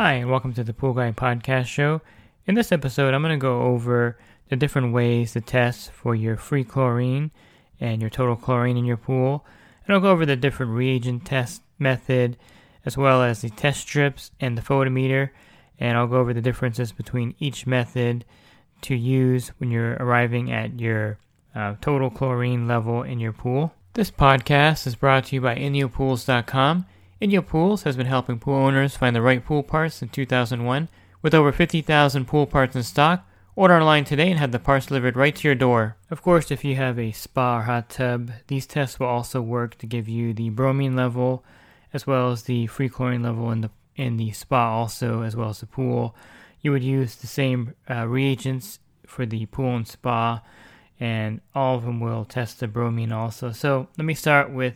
Hi, and welcome to the Pool Guy Podcast Show. In this episode, I'm going to go over the different ways to test for your free chlorine and your total chlorine in your pool. And I'll go over the different reagent test method as well as the test strips and the photometer. And I'll go over the differences between each method to use when you're arriving at your uh, total chlorine level in your pool. This podcast is brought to you by InyoPools.com. Inyo Pools has been helping pool owners find the right pool parts since 2001. With over 50,000 pool parts in stock, order online today and have the parts delivered right to your door. Of course, if you have a spa or hot tub, these tests will also work to give you the bromine level as well as the free chlorine level in the in the spa also as well as the pool. You would use the same uh, reagents for the pool and spa, and all of them will test the bromine also. So let me start with.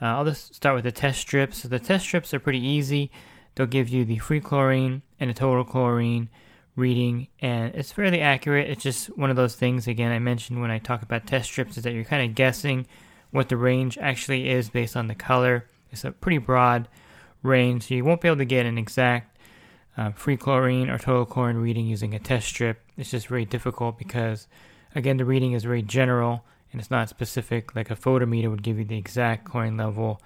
Uh, I'll just start with the test strips. So the test strips are pretty easy. They'll give you the free chlorine and the total chlorine reading, and it's fairly accurate. It's just one of those things, again, I mentioned when I talk about test strips, is that you're kind of guessing what the range actually is based on the color. It's a pretty broad range, so you won't be able to get an exact uh, free chlorine or total chlorine reading using a test strip. It's just very difficult because, again, the reading is very general and it's not specific. Like a photometer would give you the exact chlorine level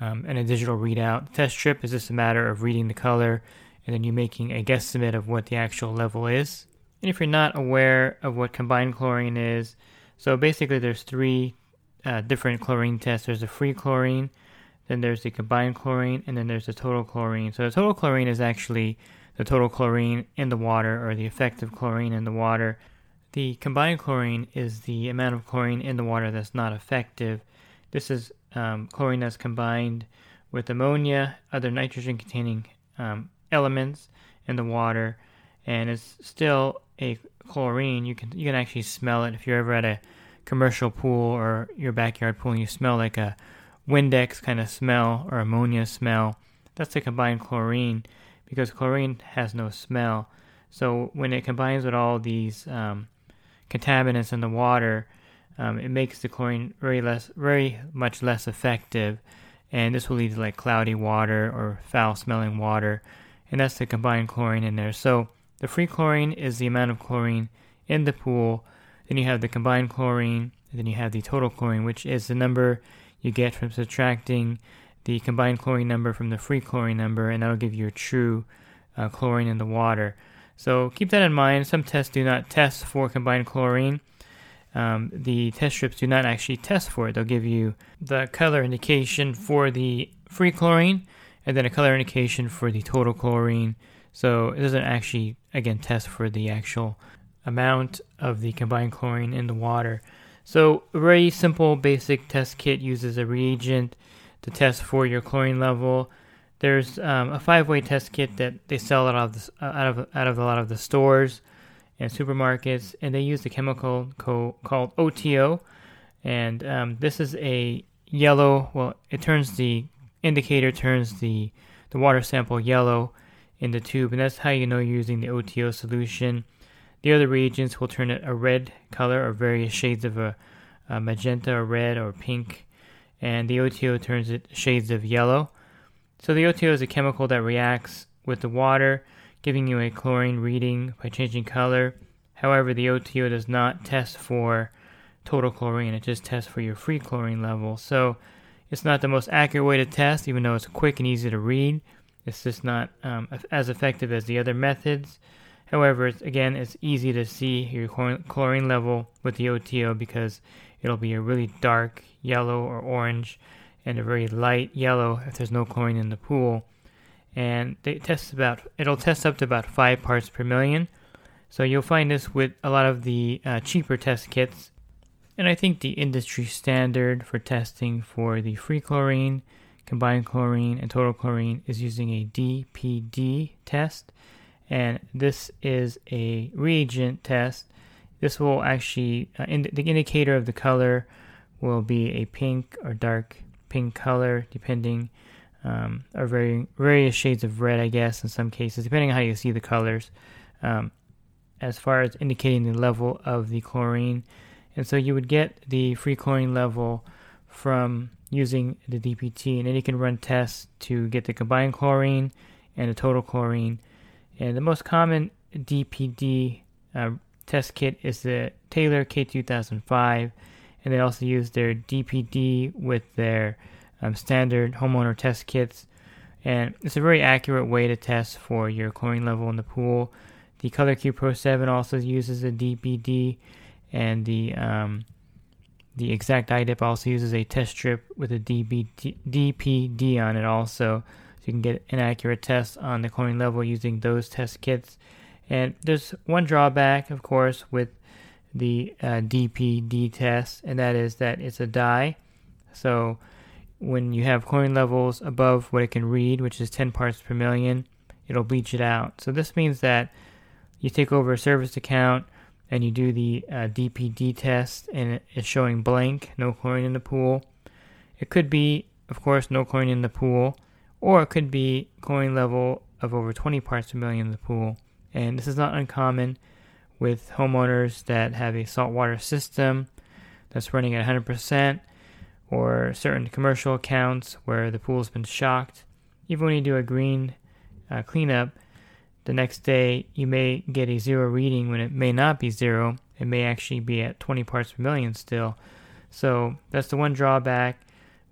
um, and a digital readout. The test strip is just a matter of reading the color and then you making a guesstimate of what the actual level is. And if you're not aware of what combined chlorine is, so basically there's three uh, different chlorine tests. There's the free chlorine, then there's the combined chlorine, and then there's the total chlorine. So the total chlorine is actually the total chlorine in the water or the effective chlorine in the water. The combined chlorine is the amount of chlorine in the water that's not effective. This is um, chlorine that's combined with ammonia, other nitrogen containing um, elements in the water, and it's still a chlorine. You can you can actually smell it if you're ever at a commercial pool or your backyard pool and you smell like a Windex kind of smell or ammonia smell. That's the combined chlorine because chlorine has no smell. So when it combines with all these um, contaminants in the water, um, it makes the chlorine very less, very much less effective, and this will lead to like cloudy water or foul-smelling water, and that's the combined chlorine in there. So the free chlorine is the amount of chlorine in the pool. Then you have the combined chlorine, then you have the total chlorine, which is the number you get from subtracting the combined chlorine number from the free chlorine number, and that'll give you your true uh, chlorine in the water. So keep that in mind. Some tests do not test for combined chlorine. Um, the test strips do not actually test for it. They'll give you the color indication for the free chlorine and then a color indication for the total chlorine. So it doesn't actually, again, test for the actual amount of the combined chlorine in the water. So a very simple, basic test kit uses a reagent to test for your chlorine level. There's um, a five-way test kit that they sell out of the, uh, out of out of a lot of the stores and supermarkets, and they use a chemical co- called OTO. And um, this is a yellow. Well, it turns the indicator turns the the water sample yellow in the tube, and that's how you know you're using the OTO solution. The other reagents will turn it a red color or various shades of a, a magenta or red or pink, and the OTO turns it shades of yellow. So the OTO is a chemical that reacts with the water, giving you a chlorine reading by changing color. However, the OTO does not test for total chlorine, it just tests for your free chlorine level. So it's not the most accurate way to test, even though it's quick and easy to read. It's just not um, as effective as the other methods. However, it's, again, it's easy to see your chlorine level with the OTO because it'll be a really dark yellow or orange and a very light yellow if there's no chlorine in the pool. And they test about it'll test up to about five parts per million. So you'll find this with a lot of the uh, cheaper test kits. And I think the industry standard for testing for the free chlorine, combined chlorine, and total chlorine is using a DPD test. And this is a reagent test. This will actually, uh, in the indicator of the color will be a pink or dark pink color, depending, um, or very various shades of red, I guess, in some cases, depending on how you see the colors. Um, as far as indicating the level of the chlorine. And so you would get the free chlorine level from using the DPD, and then you can run tests to get the combined chlorine and the total chlorine. And the most common DPD uh, test kit is the Taylor K2005, and they also use their DPD with their um, standard homeowner test kits. And it's a very accurate way to test for your chlorine level in the pool. The ColorQ Pro 7 also uses a DPD, and the um, the exact iDip also uses a test strip with a DBT, DPD on it also, so you can get an accurate test on the chlorine level using those test kits. And there's one drawback, of course, with the uh, DPD test, and that is that it's a dye. So when you have chlorine levels above what it can read, which is 10 parts per million, it'll bleach it out. So this means that you take over a service account and you do the uh, DPD test and it's showing blank, no chlorine in the pool. It could be, of course, no chlorine in the pool, or it could be chlorine level of over 20 parts per million in the pool. And this is not uncommon with homeowners that have a saltwater system that's running at 100% or certain commercial accounts where the pool's been shocked. Even when you do a green uh, cleanup, the next day, you may get a zero reading when it may not be zero. It may actually be at 20 parts per million still. So that's the one drawback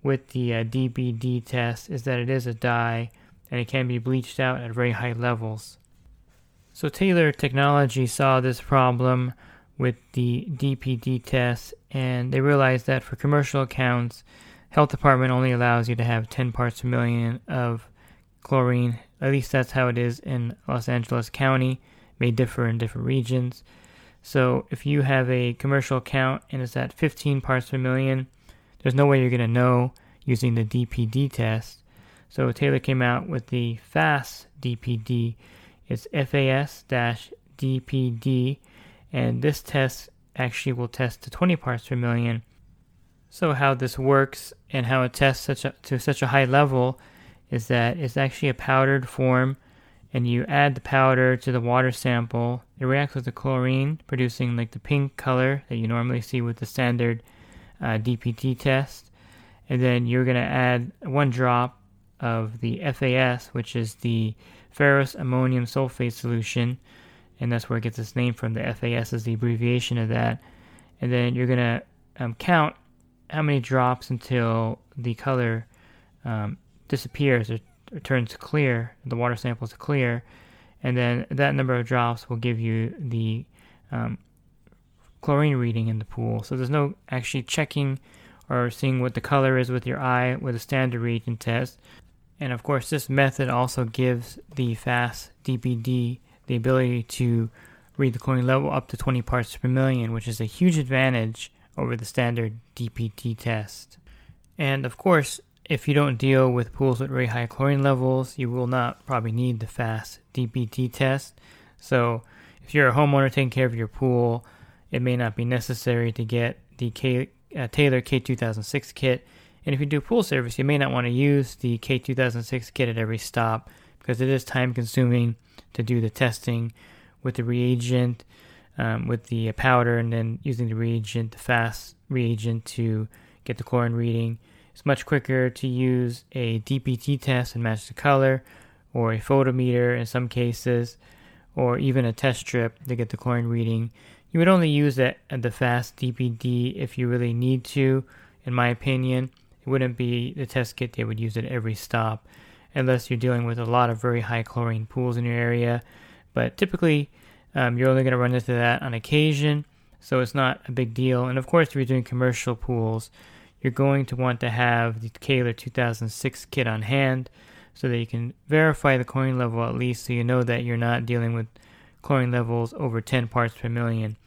with the uh, DPD test is that it is a dye and it can be bleached out at very high levels. So Taylor Technology saw this problem with the DPD test and they realized that for commercial accounts, health department only allows you to have 10 parts per million of chlorine at least that's how it is in Los Angeles County. May differ in different regions. So if you have a commercial account and it's at 15 parts per million, there's no way you're going to know using the DPD test. So Taylor came out with the FAST DPD. It's FAS-DPD, and this test actually will test to 20 parts per million. So how this works and how it tests such a, to such a high level is that it's actually a powdered form and you add the powder to the water sample. It reacts with the chlorine, producing like the pink color that you normally see with the standard uh, DPD test. And then you're going to add one drop of the FAS, which is the ferrous ammonium sulfate solution. And that's where it gets its name from. The FAS is the abbreviation of that. And then you're going to um, count how many drops until the color um, disappears or, or turns clear, the water sample is clear, and then that number of drops will give you the um, chlorine reading in the pool. So there's no actually checking or seeing what the color is with your eye with a standard reagent test. And of course, this method also gives the FAST DPD the ability to read the chlorine level up to 20 parts per million, which is a huge advantage over the standard DPD test. And of course, if you don't deal with pools with very high chlorine levels, you will not probably need the fast DPD test. So, if you're a homeowner taking care of your pool, it may not be necessary to get the K, uh, Taylor K2006 kit. And if you do pool service, you may not want to use the K2006 kit at every stop because it is time consuming to do the testing with the reagent, um, with the powder, and then using the reagent, the fast reagent to get the chlorine reading. It's much quicker to use a DPD test and match the color, or a photometer in some cases, or even a test strip to get the chlorine reading. You would only use that the fast DPD if you really need to, in my opinion. It wouldn't be the test kit they would use at every stop, unless you're dealing with a lot of very high chlorine pools in your area. But typically, um, you're only going to run into that on occasion, so it's not a big deal. And of course, if you're doing commercial pools, you're going to want to have the Taylor 2006 kit on hand so that you can verify the chlorine level at least so you know that you're not dealing with chlorine levels over 10 parts per million.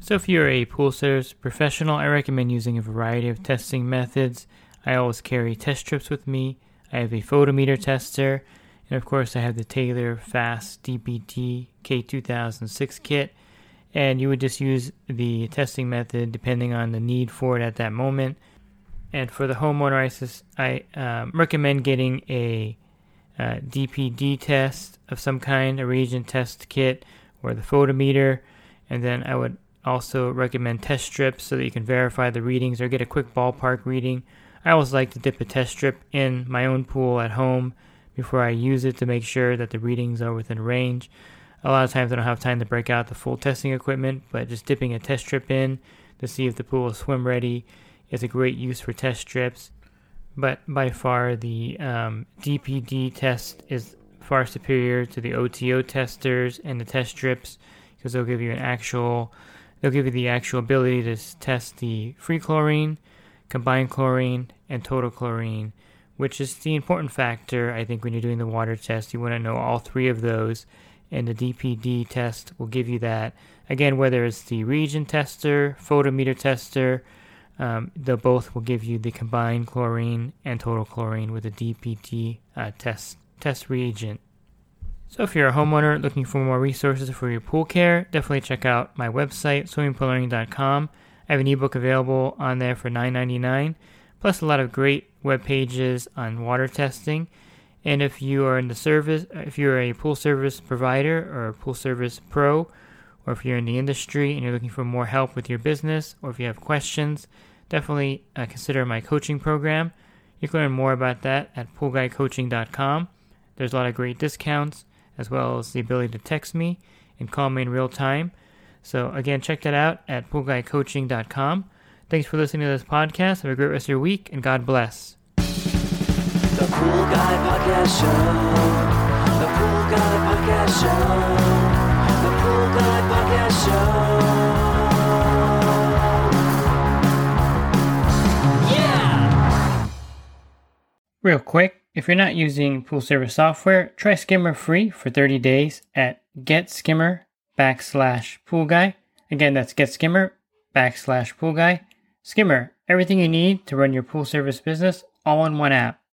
So, if you're a pool service professional, I recommend using a variety of testing methods. I always carry test strips with me. I have a photometer tester, and of course, I have the Taylor Fast DPD K2006 kit. And you would just use the testing method depending on the need for it at that moment. And for the homeowner, I um, recommend getting a uh, DPD test of some kind, a reagent test kit, or the photometer. And then I would also recommend test strips so that you can verify the readings or get a quick ballpark reading. I always like to dip a test strip in my own pool at home before I use it to make sure that the readings are within range. A lot of times I don't have time to break out the full testing equipment, but just dipping a test strip in to see if the pool is swim ready is a great use for test strips. But by far, the um, DPD test is far superior to the OTO testers and the test strips because they'll give you an actual, they'll give you the actual ability to test the free chlorine, combined chlorine, and total chlorine, which is the important factor. I think when you're doing the water test, you want to know all three of those, and the DPD test will give you that. Again, whether it's the reagent tester, photometer tester, um, they both will give you the combined chlorine and total chlorine with a DPD uh, test test reagent. So if you're a homeowner looking for more resources for your pool care, definitely check out my website swimmingpoollearning.com. I have an ebook available on there for $9.99, plus a lot of great web pages on water testing. And if you are in the service, if you're a pool service provider or a pool service pro, or if you're in the industry and you're looking for more help with your business, or if you have questions, definitely uh, consider my coaching program. You can learn more about that at poolguycoaching.com. There's a lot of great discounts, as well as the ability to text me and call me in real time. So, again, check that out at poolguycoaching.com. Thanks for listening to this podcast. Have a great rest of your week, and God bless. The Pool Guy Podcast Show. The Pool Guy Podcast Show. The Pool Guy Podcast Show. Yeah! Real quick, if you're not using pool service software, try Skimmer free for 30 days at getskimmer backslash pool guy. Again, that's getskimmer backslash pool guy. Skimmer, everything you need to run your pool service business all in one app.